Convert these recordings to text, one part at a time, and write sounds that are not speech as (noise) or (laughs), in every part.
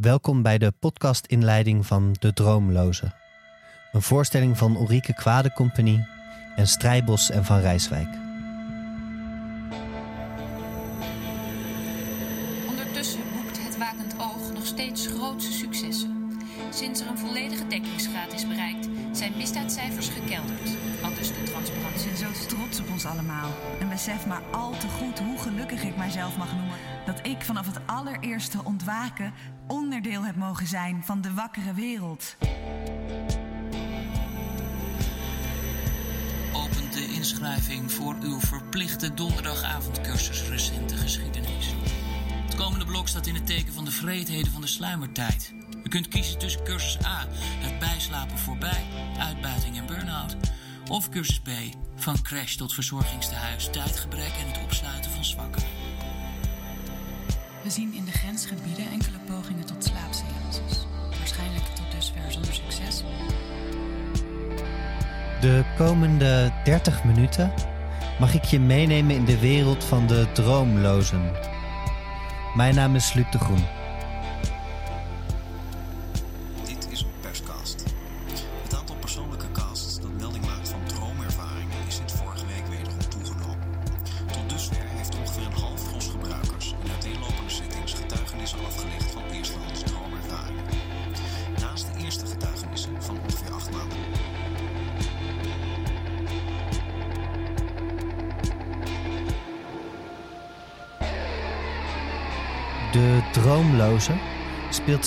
Welkom bij de podcastinleiding van De Droomloze. Een voorstelling van Ulrike Kwade Compagnie en Strijbos en Van Rijswijk. Allemaal. En besef maar al te goed hoe gelukkig ik mijzelf mag noemen. Dat ik vanaf het allereerste ontwaken onderdeel heb mogen zijn van de wakkere wereld. opent de inschrijving voor uw verplichte donderdagavondcursus recente geschiedenis. Het komende blok staat in het teken van de vreedheden van de sluimertijd. U kunt kiezen tussen cursus A, het bijslapen voorbij, uitbuiting en burn-out. Of cursus B, van crash tot verzorgingstehuis, tijdgebrek en het opsluiten van zwakken. We zien in de grensgebieden enkele pogingen tot slaapseances. Waarschijnlijk tot dusver zonder succes. De komende 30 minuten mag ik je meenemen in de wereld van de droomlozen. Mijn naam is Luc de Groen.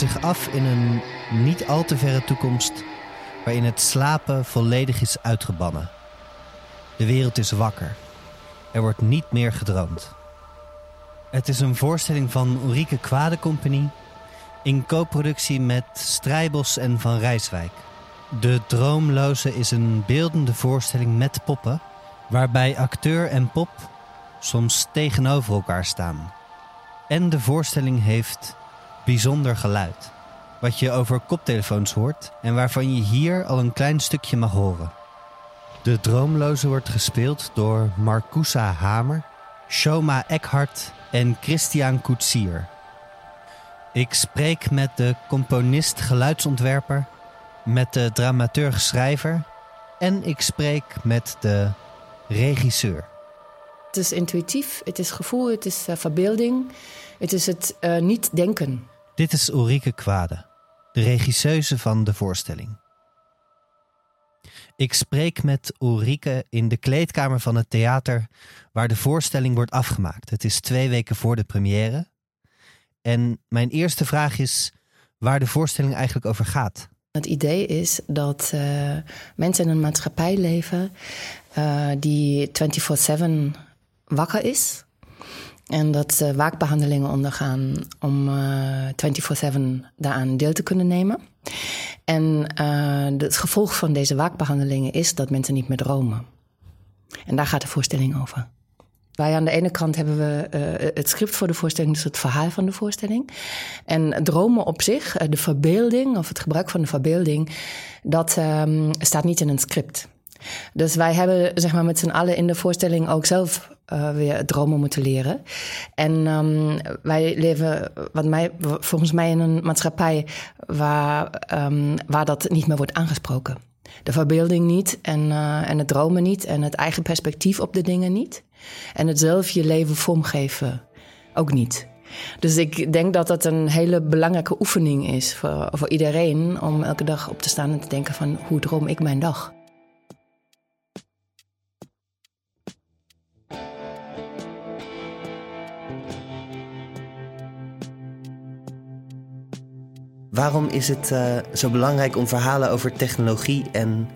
Zich af in een niet al te verre toekomst waarin het slapen volledig is uitgebannen. De wereld is wakker. Er wordt niet meer gedroomd. Het is een voorstelling van Ulrike Kwade Compagnie in co-productie met Strijbos en Van Rijswijk. De Droomloze is een beeldende voorstelling met poppen, waarbij acteur en pop soms tegenover elkaar staan. En de voorstelling heeft bijzonder geluid. Wat je over koptelefoons hoort en waarvan je hier al een klein stukje mag horen. De Droomloze wordt gespeeld door Marcousa Hamer, Shoma Eckhart en Christian Koetsier. Ik spreek met de componist-geluidsontwerper, met de dramaturg-schrijver en ik spreek met de regisseur. Het is intuïtief, het is gevoel, het is eh, verbeelding. Het is het eh, niet denken. Dit is Ulrike Kwade, de regisseuse van de voorstelling. Ik spreek met Ulrike in de kleedkamer van het theater waar de voorstelling wordt afgemaakt. Het is twee weken voor de première. En mijn eerste vraag is waar de voorstelling eigenlijk over gaat. Het idee is dat eh, mensen in een maatschappij leven eh, die 24/7 wakker is. En dat ze waakbehandelingen ondergaan om eh 24/7 daaraan deel te kunnen nemen. En eh, het gevolg van deze waakbehandelingen is dat mensen niet meer dromen. En daar gaat de voorstelling over. Wij aan de ene kant hebben we eh, het script voor de voorstelling, dus het verhaal van de voorstelling. En dromen op zich, de verbeelding of het gebruik van de verbeelding, dat ehm, staat niet in een script. Dus wij hebben zeg maar, met z'n allen in de voorstelling ook zelf eh, weer dromen moeten leren. En ehm, wij leven, wat mij, volgens mij, in een maatschappij waar, ehm, waar dat niet meer wordt aangesproken. De verbeelding niet en, eh, en het dromen niet en het eigen perspectief op de dingen niet. En het zelf je leven vormgeven ook niet. Dus ik denk dat dat een hele belangrijke oefening is voor, voor iedereen om elke dag op te staan en te denken van hoe droom ik mijn dag. Waarom is het eh, zo belangrijk om verhalen over technologie en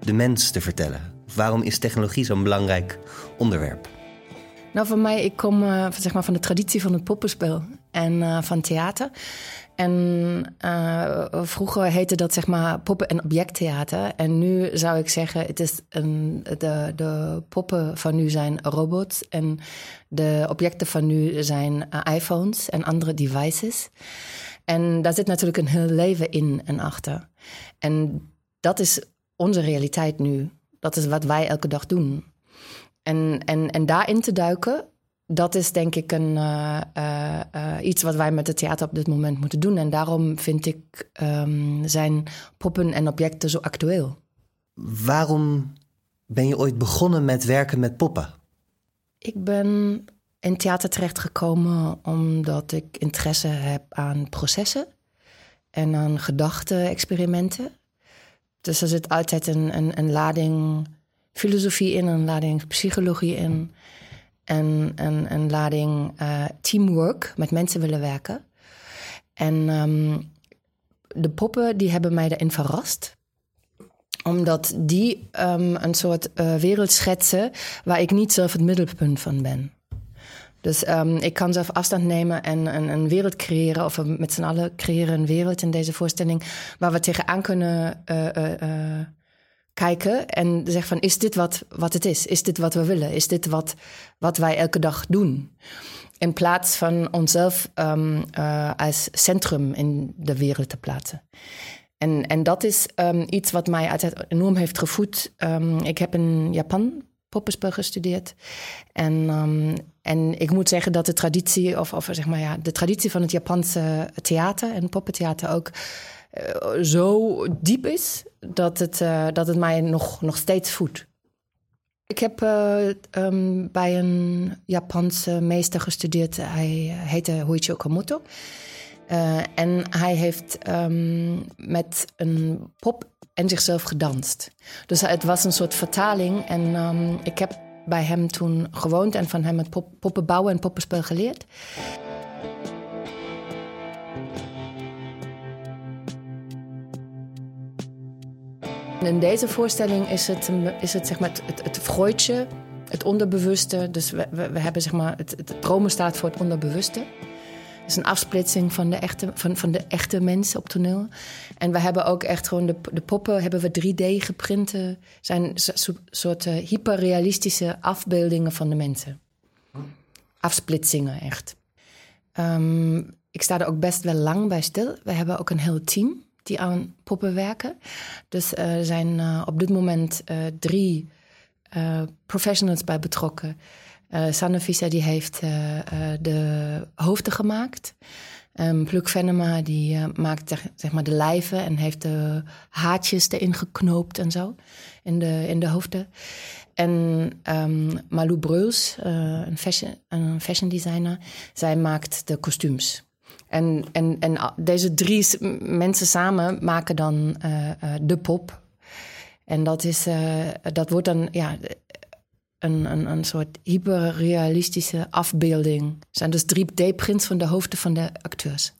de mens te vertellen? Waarom is technologie zo'n belangrijk onderwerp? Nou, voor mij, ik kom uh, zeg maar van de traditie van het poppenspel en uh, van theater. En vroeger heette dat zeg maar poppen- en objecttheater. En nu zou ik zeggen, het is de, de poppen van nu zijn robots. En de objecten van nu zijn iPhones en andere devices. En daar zit natuurlijk een heel leven in en achter. En dat is onze realiteit nu. Dat is wat wij elke dag doen. En, en, en daarin te duiken, dat is denk ik een, uh, uh, iets wat wij met het theater op dit moment moeten doen. En daarom vind ik um, zijn poppen en objecten zo actueel. Waarom ben je ooit begonnen met werken met poppen? Ik ben in theater terechtgekomen omdat ik interesse heb aan processen en aan gedachte-experimenten. Dus er zit altijd een, een, een lading filosofie in, een lading psychologie in en een, een lading uh, teamwork, met mensen willen werken. En um, de poppen die hebben mij daarin verrast omdat die um, een soort uh, wereld schetsen waar ik niet zelf het middelpunt van ben. Dus um, ik kan zelf afstand nemen en een, wereld creëren, of we met z'n allen creëren een wereld in deze voorstelling waar we tegenaan kunnen uh, uh, kijken en zeggen van is dit wat, wat het is? Is dit wat we willen? Is dit wat, wat wij elke dag doen? In plaats van onszelf uh, als centrum in de wereld te plaatsen. En, en dat is um, iets wat mij altijd enorm heeft gevoed. Ik heb in Japan poppenspel gestudeerd. En, en ik moet zeggen dat de traditie, of, of zeg maar ja, de traditie van het Japanse theater en poppentheater ook uh, zo diep is dat het, uh, dat het mij nog, nog steeds voedt. Ik heb uh, um, bij een Japanse meester gestudeerd. Hij heette Hoichi Okamoto. En hij heeft um, met een pop en zichzelf gedanst. Dus het was een soort vertaling. En um, ik heb bij hem toen gewoond en van hem het pop, bouwen en poppenspel geleerd. In deze voorstelling is het, is het, zeg maar het, het, het het onderbewuste. Dus we, we, we hebben zeg maar, het, het dromen staat voor het onderbewuste. Het is een afsplitsing van de echte, van, van de echte mensen op toneel. En we hebben ook echt gewoon de, de poppen hebben we 3D geprint. zijn soort hyperrealistische afbeeldingen van de mensen. Afsplitsingen echt. Um, ik sta er ook best wel lang bij stil. We hebben ook een heel team die aan poppen werken. Dus uh, er zijn op dit moment drie professionals bij betrokken. Uh, Sanne Visa die heeft de hoofden gemaakt. Um, Pluk Venema die maakt zeg maar de lijven en heeft de haartjes erin geknoopt en zo in de, in de hoofden. En um, Malou Breuls, een, fashion, een fashion designer, zij maakt de kostuums. En, en, en deze drie mensen samen maken dan de pop. En dat, is, dat wordt dan ja, een, een, een soort hyperrealistische afbeelding. Het zijn dus 3D-prints van de hoofden van de acteurs.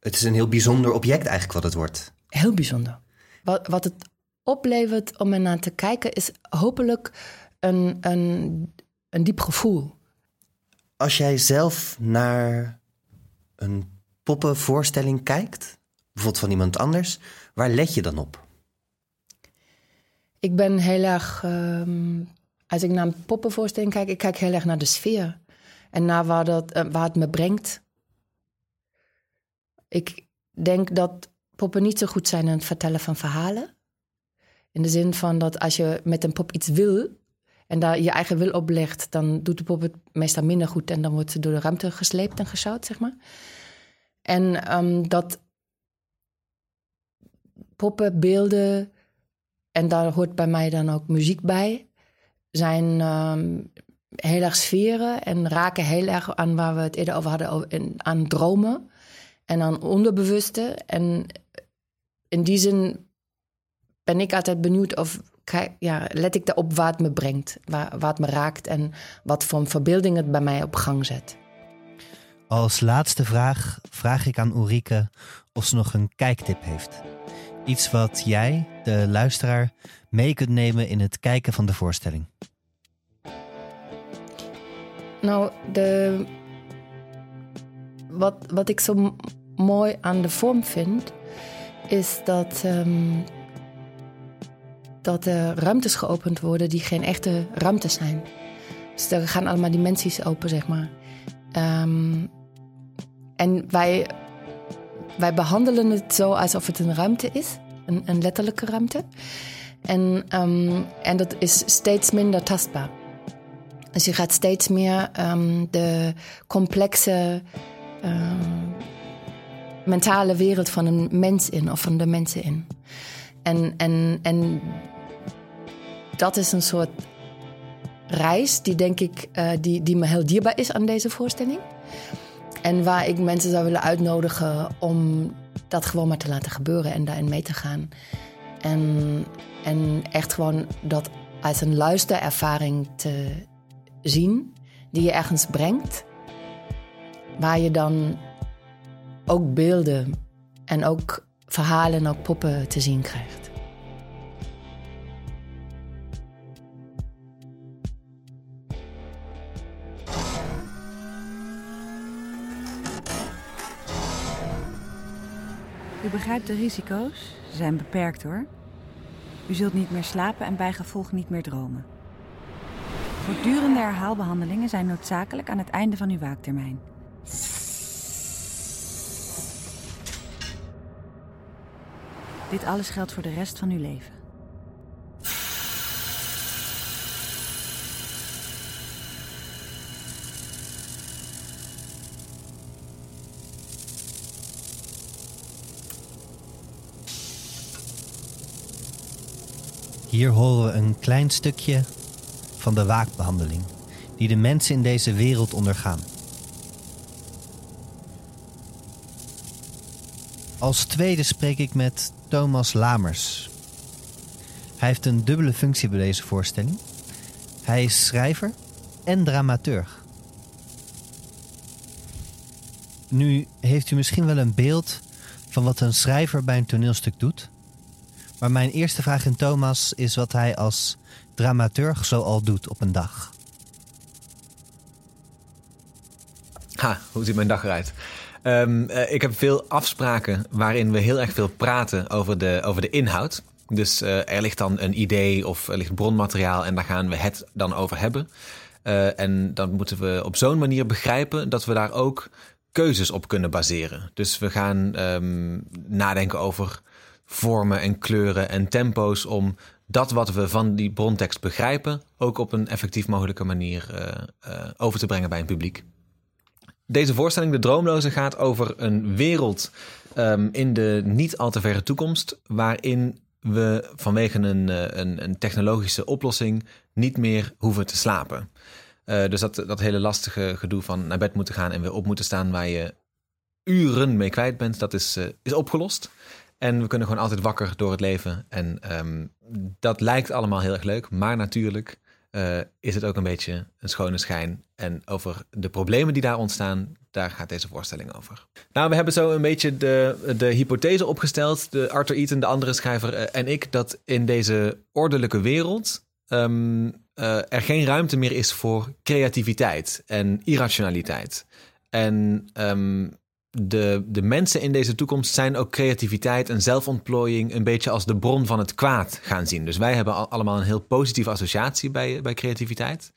Het is een heel bijzonder object eigenlijk wat het wordt. Heel bijzonder. Wat, wat het oplevert om er naar te kijken is hopelijk een, een, een diep gevoel. Als jij zelf naar een poppenvoorstelling kijkt, bijvoorbeeld van iemand anders, waar let je dan op? Ik ben heel erg, um, als ik naar een poppenvoorstelling kijk, ik kijk heel erg naar de sfeer en naar waar, dat, uh, waar het me brengt. Ik denk dat poppen niet zo goed zijn in het vertellen van verhalen. In de zin van dat als je met een pop iets wil en daar je eigen wil op legt, dan doet de pop het meestal minder goed en dan wordt ze door de ruimte gesleept en gesjouwd, zeg maar. En um, dat poppen, beelden, en daar hoort bij mij dan ook muziek bij, zijn um, heel erg sferen en raken heel erg aan waar we het eerder over hadden, aan dromen en aan onderbewuste. En in die zin ben ik altijd benieuwd of ja, let ik erop het me brengt, het me raakt en wat voor verbeelding het bij mij op gang zet. Als laatste vraag vraag ik aan Ulrike of ze nog een kijktip heeft. Iets wat jij, de luisteraar, mee kunt nemen in het kijken van de voorstelling. Nou, de, wat, wat ik zo mooi aan de vorm vind, is dat, um, dat er ruimtes geopend worden die geen echte ruimtes zijn. Dus er gaan allemaal dimensies open, zeg maar. Um, en wij, wij behandelen het zo alsof het een ruimte is, een, een letterlijke ruimte. En, um, en dat is steeds minder tastbaar. Dus je gaat steeds meer ehm, de complexe ehm, mentale wereld van een mens in of van de mensen in. En, en, en dat is een soort reis die denk ik uh, die, die me heel dierbaar is aan deze voorstelling. En waar ik mensen zou willen uitnodigen om dat gewoon maar te laten gebeuren en daarin mee te gaan. En, en echt gewoon dat als een luisterervaring te zien, die je ergens brengt, waar je dan ook beelden en ook verhalen en ook poppen te zien krijgt. U begrijpt de risico's. Ze zijn beperkt hoor. U zult niet meer slapen en bijgevolg niet meer dromen. Voortdurende herhaalbehandelingen zijn noodzakelijk aan het einde van uw waaktermijn. Dit alles geldt voor de rest van uw leven. Hier horen we een klein stukje van de waakbehandeling die de mensen in deze wereld ondergaan. Als tweede spreek ik met Thomas Lamers. Hij heeft een dubbele functie bij deze voorstelling. Hij is schrijver en dramaturg. Nu heeft u misschien wel een beeld van wat een schrijver bij een toneelstuk doet. Maar mijn eerste vraag aan Thomas is wat hij als dramaturg zo al doet op een dag. Ha, hoe ziet mijn dag eruit? Um, uh, ik heb veel afspraken waarin we heel erg veel praten over de, over de inhoud. Dus uh, er ligt dan een idee of er ligt bronmateriaal en daar gaan we het dan over hebben. Uh, en dan moeten we op zo'n manier begrijpen dat we daar ook keuzes op kunnen baseren. Dus we gaan um, nadenken over vormen en kleuren en tempo's om dat wat we van die brontekst begrijpen ook op een effectief mogelijke manier uh, uh, over te brengen bij een publiek. Deze voorstelling, De Droomloze, gaat over een wereld um, in de niet al te verre toekomst waarin we vanwege een, uh, een, een, technologische oplossing niet meer hoeven te slapen. dus dat, dat hele lastige gedoe van naar bed moeten gaan en weer op moeten staan waar je uren mee kwijt bent, dat is, is opgelost. En we kunnen gewoon altijd wakker door het leven. En um, dat lijkt allemaal heel erg leuk. Maar natuurlijk uh, is het ook een beetje een schone schijn. En over de problemen die daar ontstaan, daar gaat deze voorstelling over. Nou, we hebben zo een beetje de, de hypothese opgesteld, de Arthur Eaton, de andere schrijver uh, en ik, dat in deze ordelijke wereld um, uh, er geen ruimte meer is voor creativiteit en irrationaliteit. En um, de, de mensen in deze toekomst zijn ook creativiteit en zelfontplooiing een beetje als de bron van het kwaad gaan zien. Dus wij hebben allemaal een heel positieve associatie bij, bij creativiteit.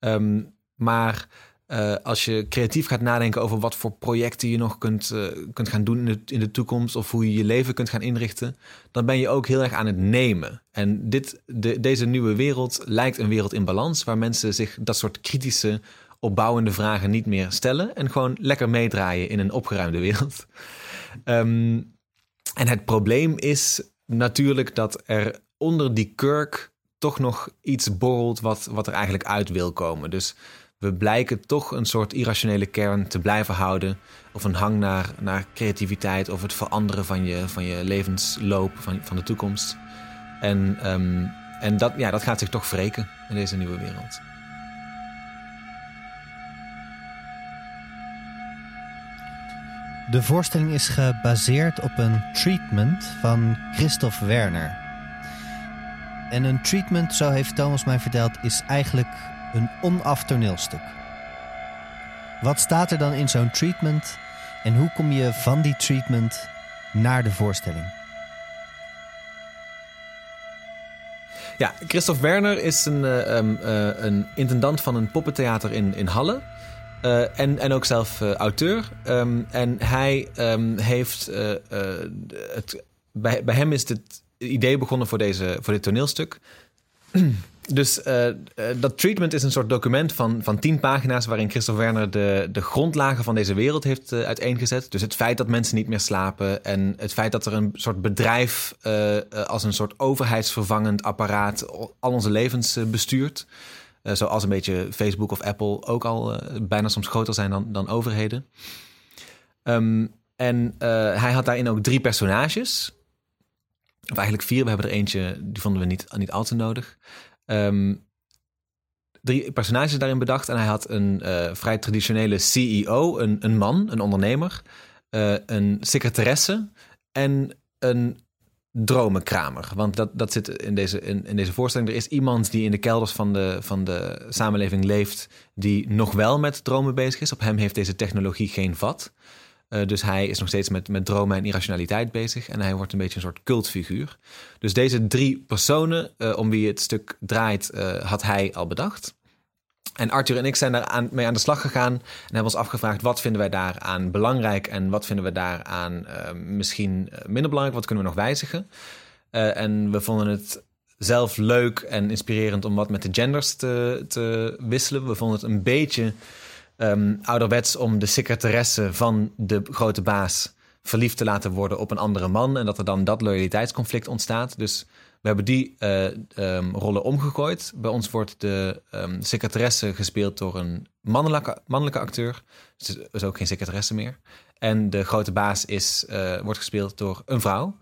Um, maar uh, als je creatief gaat nadenken over wat voor projecten je nog kunt, uh, kunt gaan doen in de, in de toekomst of hoe je je leven kunt gaan inrichten, dan ben je ook heel erg aan het nemen. En dit, de, deze nieuwe wereld lijkt een wereld in balans waar mensen zich dat soort kritische opbouwende vragen niet meer stellen en gewoon lekker meedraaien in een opgeruimde wereld. Um, (laughs) en het probleem is natuurlijk dat er onder die kurk toch nog iets borrelt wat, wat er eigenlijk uit wil komen. Dus we blijken toch een soort irrationele kern te blijven houden. Of een hang naar, naar creativiteit of het veranderen van je, van je levensloop, van, van de toekomst. En, um, en dat, ja, dat gaat zich toch wreken in deze nieuwe wereld. De voorstelling is gebaseerd op een treatment van Christophe Werner. En een treatment, zo heeft Thomas mij verteld, is eigenlijk een onaf toneelstuk. Wat staat er dan in zo'n treatment en hoe kom je van die treatment naar de voorstelling? Ja, Christophe Werner is een, uh, um, uh, een intendant van een poppentheater in, in Halle. Uh, en, en ook zelf uh, auteur. Um, en hij um, heeft. Uh, het, bij, bij hem is het idee begonnen voor, deze, voor dit toneelstuk. (clears throat) dus dat treatment is een soort document van, van tien pagina's waarin Christophe Werner de, de grondlagen van deze wereld heeft uiteengezet. Dus het feit dat mensen niet meer slapen en het feit dat er een soort bedrijf als een soort overheidsvervangend apparaat al onze levens bestuurt. Zoals een beetje Facebook of Apple ook al bijna soms groter zijn dan, dan overheden. Um, en hij had daarin ook drie personages. Of eigenlijk vier. We hebben er eentje, die vonden we niet, niet al te nodig. Um, drie personages daarin bedacht. En hij had een vrij traditionele CEO, een, een man, een ondernemer, een secretaresse en een dromenkramer. Want dat, dat zit in deze, in, in deze voorstelling. Er is iemand die in de kelders van de, van de samenleving leeft, die nog wel met dromen bezig is. Op hem heeft deze technologie geen vat. Uh, dus hij is nog steeds met, met dromen en irrationaliteit bezig. En hij wordt een beetje een soort cultfiguur. Dus deze drie personen uh, om wie het stuk draait, uh, had hij al bedacht. En Arthur en ik zijn daar aan, mee aan de slag gegaan. En hebben ons afgevraagd wat vinden wij daaraan belangrijk. En wat vinden we daaraan misschien minder belangrijk. Wat kunnen we nog wijzigen. en we vonden het zelf leuk en inspirerend om wat met de genders te, te wisselen. We vonden het een beetje um, ouderwets om de secretaresse van de grote baas verliefd te laten worden op een andere man. En dat er dan dat loyaliteitsconflict ontstaat. Dus we hebben die uh, um, rollen omgegooid. Bij ons wordt de um, secretaresse gespeeld door een mannelijke, acteur. Dus is ook geen secretaresse meer. En de grote baas is, uh, wordt gespeeld door een vrouw.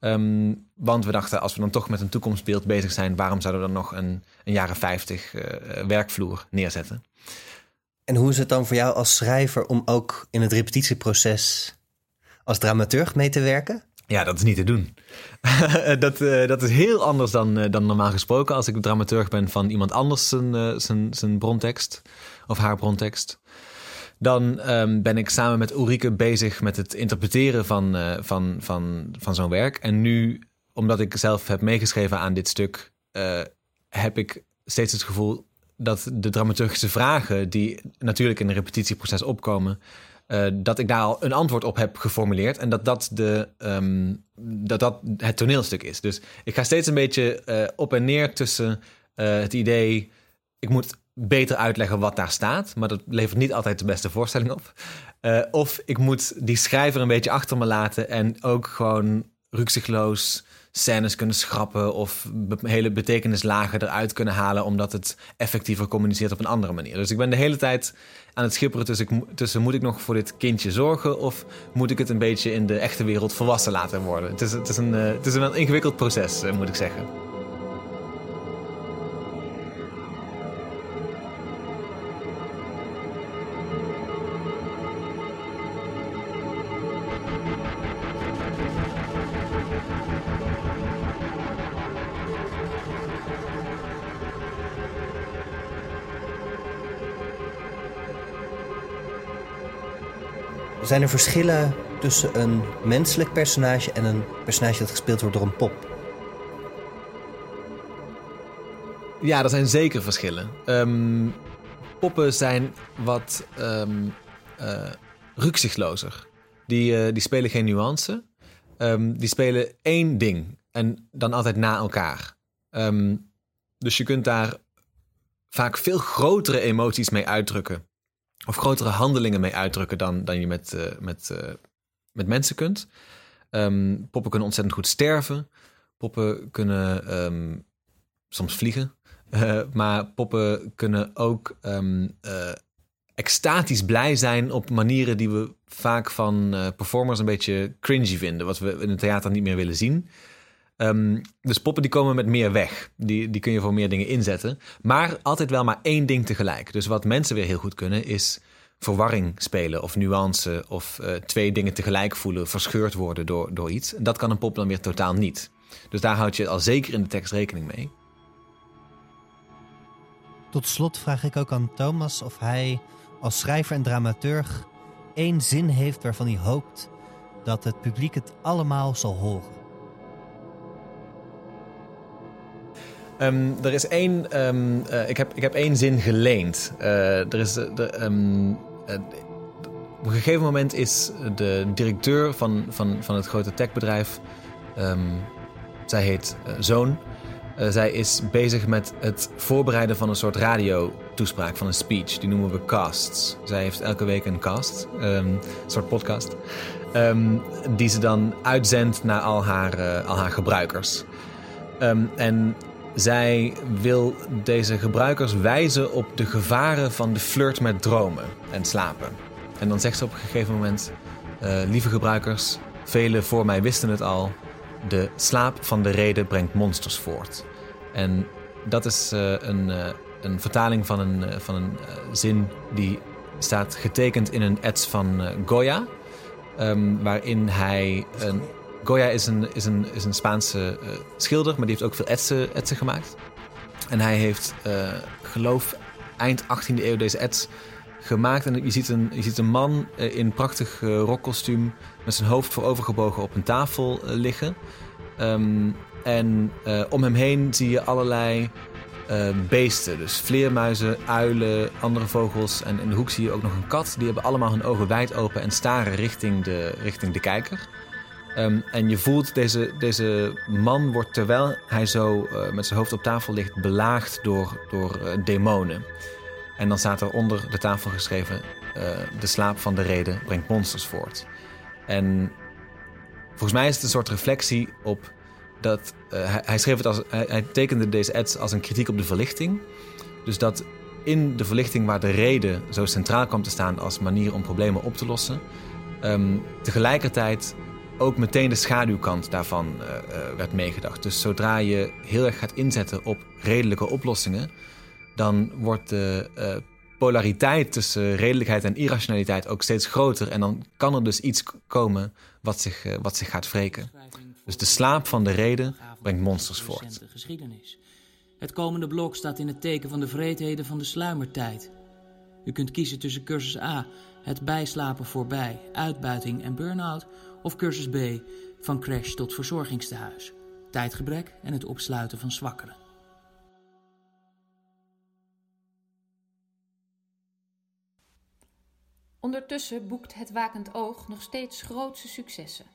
Um, want we dachten, als we dan toch met een toekomstbeeld bezig zijn, waarom zouden we dan nog een, een jaren 50 uh, werkvloer neerzetten? En hoe is het dan voor jou als schrijver om ook in het repetitieproces als dramaturg mee te werken? Ja, dat is niet te doen. (laughs) dat, uh, dat is heel anders dan, uh, dan normaal gesproken als ik dramaturg ben van iemand anders zijn, uh, zijn, zijn brontekst of haar brontekst. Dan um, ben ik samen met Ulrike bezig met het interpreteren van, van, van, van zo'n werk. En nu, omdat ik zelf heb meegeschreven aan dit stuk, heb ik steeds het gevoel dat de dramaturgische vragen die natuurlijk in een repetitieproces opkomen, uh, dat ik daar al een antwoord op heb geformuleerd en dat dat, de, um, dat, dat het toneelstuk is. Dus ik ga steeds een beetje uh, op en neer tussen uh, het idee, ik moet beter uitleggen wat daar staat, maar dat levert niet altijd de beste voorstelling op. of ik moet die schrijver een beetje achter me laten en ook gewoon rukzichtloos scènes kunnen schrappen of hele betekenislagen eruit kunnen halen, omdat het effectiever communiceert op een andere manier. Dus ik ben de hele tijd aan het schipperen tussen, tussen moet ik nog voor dit kindje zorgen of moet ik het een beetje in de echte wereld volwassen laten worden. Het is, het is, een, uh, het is een ingewikkeld proces, uh, moet ik zeggen. Zijn er verschillen tussen een menselijk personage en een personage dat gespeeld wordt door een pop? Ja, er zijn zeker verschillen. Um, poppen zijn wat um, uh. Die, uh, die spelen geen nuance. Um, die spelen één ding en dan altijd na elkaar. dus je kunt daar vaak veel grotere emoties mee uitdrukken of grotere handelingen mee uitdrukken dan, dan je met, uh, met, uh, met mensen kunt. Um, poppen kunnen ontzettend goed sterven. Poppen kunnen um, soms vliegen. Uh, (laughs) maar poppen kunnen ook um, extatisch blij zijn op manieren die we vaak van performers een beetje cringy vinden. Wat we in het theater niet meer willen zien. Um, dus poppen die komen met meer weg. Die, die kun je voor meer dingen inzetten. Maar altijd wel maar één ding tegelijk. Dus wat mensen weer heel goed kunnen is verwarring spelen of nuance of uh, twee dingen tegelijk voelen, verscheurd worden door, door iets. Dat kan een pop dan weer totaal niet. Dus daar houd je al zeker in de tekst rekening mee. Tot slot vraag ik ook aan Thomas of hij als schrijver en dramaturg één zin heeft waarvan hij hoopt dat het publiek het allemaal zal horen. Um, er is één. Um, uh, ik, heb, ik heb één zin geleend. Uh, er is. De, um, uh, op een gegeven moment is de directeur van, van, van het grote techbedrijf. zij heet Zoon. Eh, zij is bezig met het voorbereiden van een soort radiotoespraak, van een speech. Die noemen we casts. Zij heeft elke week een cast, ehm, een soort podcast, ehm, die ze dan uitzendt naar al haar, eh, al haar gebruikers. Ehm, en zij wil deze gebruikers wijzen op de gevaren van de flirt met dromen en slapen. En dan zegt ze op een gegeven moment: eh, Lieve gebruikers, velen voor mij wisten het al. De slaap van de reden brengt monsters voort. En dat is uh, een, uh, een vertaling van een, van een zin die staat getekend in een ets van Goya. Um, waarin hij. Een, Goya is een, is een, is een Spaanse schilder, maar die heeft ook veel etsen, etsen gemaakt. En hij heeft, geloof eind 18e eeuw deze ets gemaakt. En je ziet een, je ziet een man in een prachtig rockkostuum met zijn hoofd voorovergebogen op een tafel liggen. Um, en uh, om hem heen zie je allerlei uh, beesten. Dus vleermuizen, uilen, andere vogels. En in de hoek zie je ook nog een kat. Die hebben allemaal hun ogen wijd open en staren richting de, richting de kijker. Um, en je voelt deze, deze man wordt terwijl hij zo uh, met zijn hoofd op tafel ligt belaagd door, door demonen. En dan staat er onder de tafel geschreven: De slaap van de reden brengt monsters voort. En volgens mij is het een soort reflectie op dat hij, hij, schreef het als hij, tekende deze ads als een kritiek op de verlichting. Dus dat in de verlichting waar de reden zo centraal kwam te staan als manier om problemen op te lossen, um, tegelijkertijd ook meteen de schaduwkant daarvan uh, uh, werd meegedacht. Dus zodra je heel erg gaat inzetten op redelijke oplossingen, dan wordt de polariteit tussen redelijkheid en irrationaliteit ook steeds groter. En dan kan er dus iets komen wat zich, wat zich gaat wreken. Dus de slaap van de reden brengt monsters voort. Het komende blok staat in het teken van de vreedheden van de sluimertijd. U kunt kiezen tussen cursus A, het bijslapen voorbij, uitbuiting en burn-out, of cursus B, van crash tot verzorgingstehuis, tijdgebrek en het opsluiten van zwakkeren. Ondertussen boekt het wakend oog nog steeds grootse successen.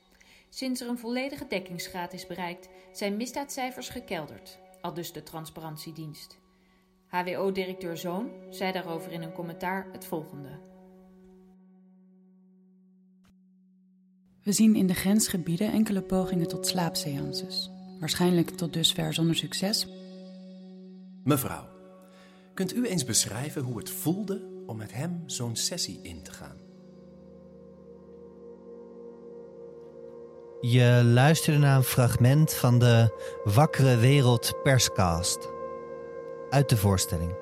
Sinds er een volledige dekkingsgraad is bereikt, zijn misdaadcijfers gekelderd, aldus de transparantiedienst. HWO-directeur Zoon zei daarover in een commentaar het volgende. We zien in de grensgebieden enkele pogingen tot slaapseances. Waarschijnlijk tot dusver zonder succes. Mevrouw, kunt u eens beschrijven hoe het voelde om met hem zo'n sessie in te gaan? Je luisterde naar een fragment van de Wakkere Wereld perscast. Uit de voorstelling.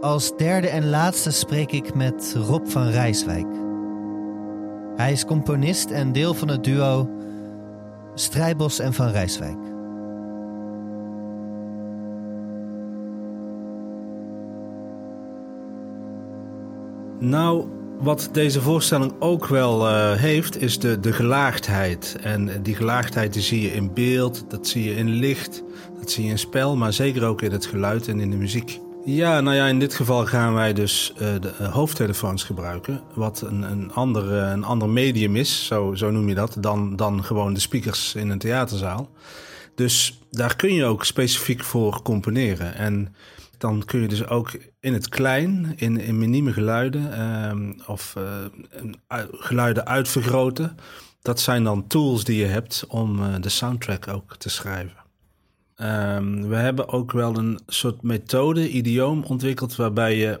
Als derde en laatste spreek ik met Rob van Rijswijk. Hij is componist en deel van het duo Strijbos en Van Rijswijk. Nou, wat deze voorstelling ook wel uh, heeft, is de, de gelaagdheid. En die gelaagdheid zie je in beeld, dat zie je in licht, dat zie je in spel, maar zeker ook in het geluid en in de muziek. Ja, nou ja, in dit geval gaan wij dus uh, de uh, hoofdtelefoons gebruiken. Wat een, een, ander, een ander medium is, zo, zo noem je dat, dan, dan gewoon de speakers in een theaterzaal. Dus daar kun je ook specifiek voor componeren. En dan kun je dus ook in het klein, in, in minieme geluiden um, of uh, geluiden uitvergroten. Dat zijn dan tools die je hebt om de soundtrack ook te schrijven. Um, we hebben ook wel een soort methode, idioom ontwikkeld waarbij je,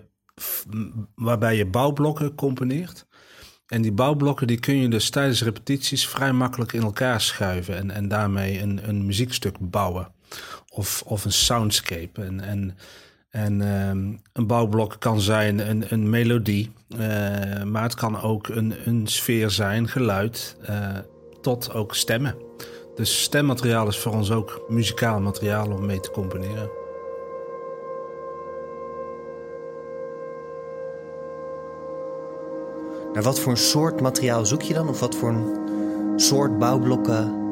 waarbij je bouwblokken componeert. En die bouwblokken die kun je dus tijdens repetities vrij makkelijk in elkaar schuiven en, en daarmee een, een muziekstuk bouwen. Of, of een soundscape. En, en en um, een bouwblok kan zijn een, een melodie, uh, maar het kan ook een, een sfeer zijn, geluid, uh, tot ook stemmen. Dus stemmateriaal is voor ons ook muzikaal materiaal om mee te componeren. Naar wat voor een soort materiaal zoek je dan? Of wat voor een soort bouwblokken?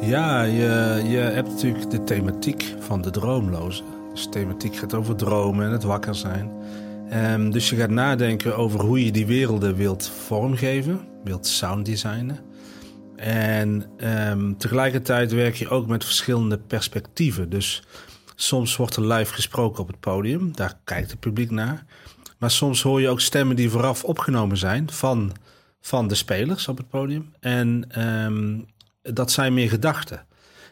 Ja, je, je hebt natuurlijk de thematiek van de droomloze. Dus de thematiek gaat over dromen en het wakker zijn. Um, dus je gaat nadenken over hoe je die werelden wilt vormgeven, wilt sounddesignen. En ehm, tegelijkertijd werk je ook met verschillende perspectieven. Dus soms wordt er live gesproken op het podium, daar kijkt het publiek naar. Maar soms hoor je ook stemmen die vooraf opgenomen zijn van, van de spelers op het podium. En ehm, dat zijn meer gedachten.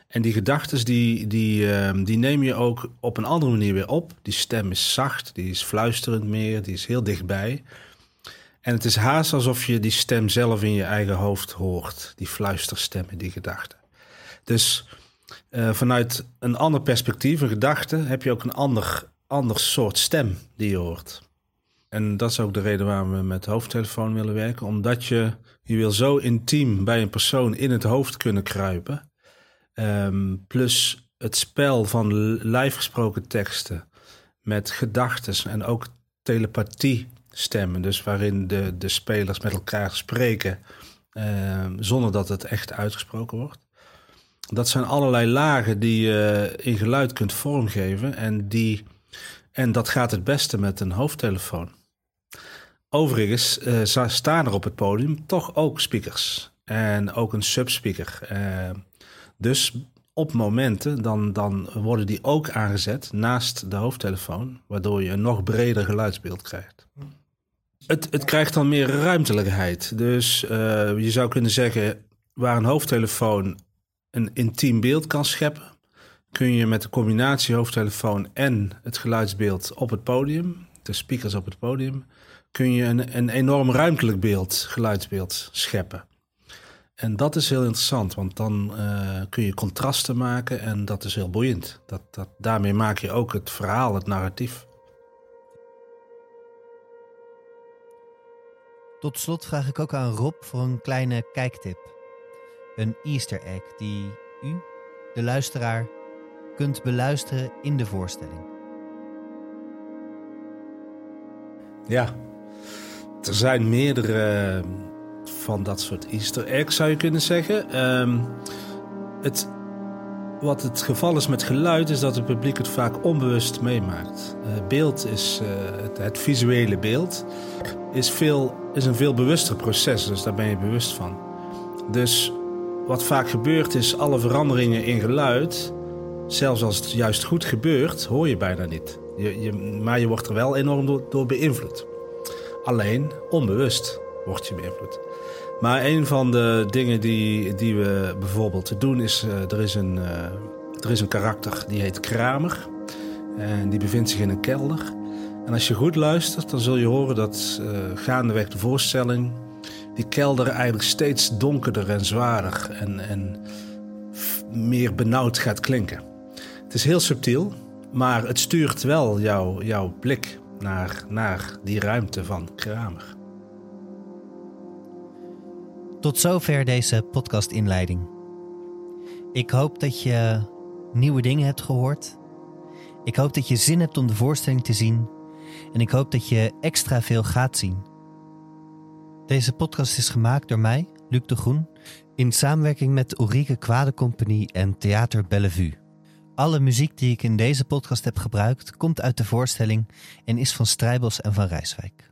En die gedachten die, die, ehm, die neem je ook op een andere manier weer op. Die stem is zacht, die is fluisterend meer, die is heel dichtbij. En het is haast alsof je die stem zelf in je eigen hoofd hoort. Die fluisterstemmen, die gedachten. Dus uh, vanuit een ander perspectief, een gedachte, heb je ook een ander, ander soort stem die je hoort. En dat is ook de reden waarom we met hoofdtelefoon willen werken. Omdat je, je wil zo intiem bij een persoon in het hoofd kunnen kruipen. Um, plus het spel van live gesproken teksten met gedachten en ook telepathie stemmen. Dus waarin de, de spelers met elkaar spreken um, zonder dat het echt uitgesproken wordt. Dat zijn allerlei lagen die je in geluid kunt vormgeven. En, die, en dat gaat het beste met een hoofdtelefoon. Overigens uh, staan er op het podium toch ook speakers. En ook een subspeaker. Uh, dus op momenten dan, dan worden die ook aangezet naast de hoofdtelefoon. Waardoor je een nog breder geluidsbeeld krijgt. Het, het krijgt dan meer ruimtelijkheid. Dus uh, je zou kunnen zeggen, waar een hoofdtelefoon een intiem beeld kan scheppen, kun je met de combinatie hoofdtelefoon en het geluidsbeeld op het podium, de speakers op het podium, kun je een, een enorm ruimtelijk beeld, geluidsbeeld scheppen. En dat is heel interessant, want dan uh, kun je contrasten maken en dat is heel boeiend. Dat, dat, daarmee maak je ook het verhaal, het narratief. Tot slot vraag ik ook aan Rob voor een kleine kijktip. Een Easter egg die u, de luisteraar, kunt beluisteren in de voorstelling. Ja, er zijn meerdere van dat soort Easter eggs, zou je kunnen zeggen. Um, het, wat het geval is met geluid, is dat het publiek het vaak onbewust meemaakt. Uh, beeld is het, het, visuele beeld, is, veel, is een veel bewuster proces, dus daar ben je bewust van. Dus wat vaak gebeurt is alle veranderingen in geluid, zelfs als het juist goed gebeurt, hoor je bijna niet. Je, je, maar je wordt er wel enorm door, door beïnvloed. Alleen onbewust word je beïnvloed. Maar een van de dingen die, die we bijvoorbeeld doen is, uh, er, is een, uh, er is een karakter die heet Kramer. En die bevindt zich in een kelder. En als je goed luistert, dan zul je horen dat uh, gaandeweg de voorstelling die kelder eigenlijk steeds donkerder en zwaarder en, en meer benauwd gaat klinken. Het is heel subtiel, maar het stuurt wel jouw jouw blik naar, naar die ruimte van Kramer. Tot zover deze podcast-inleiding. Ik hoop dat je nieuwe dingen hebt gehoord. Ik hoop dat je zin hebt om de voorstelling te zien. En ik hoop dat je extra veel gaat zien. Deze podcast is gemaakt door mij, Luc de Groen, in samenwerking met Ulrike Kwade Compagnie en Theater Bellevue. Alle muziek die ik in deze podcast heb gebruikt komt uit de voorstelling en is van Strijbos en van Rijswijk.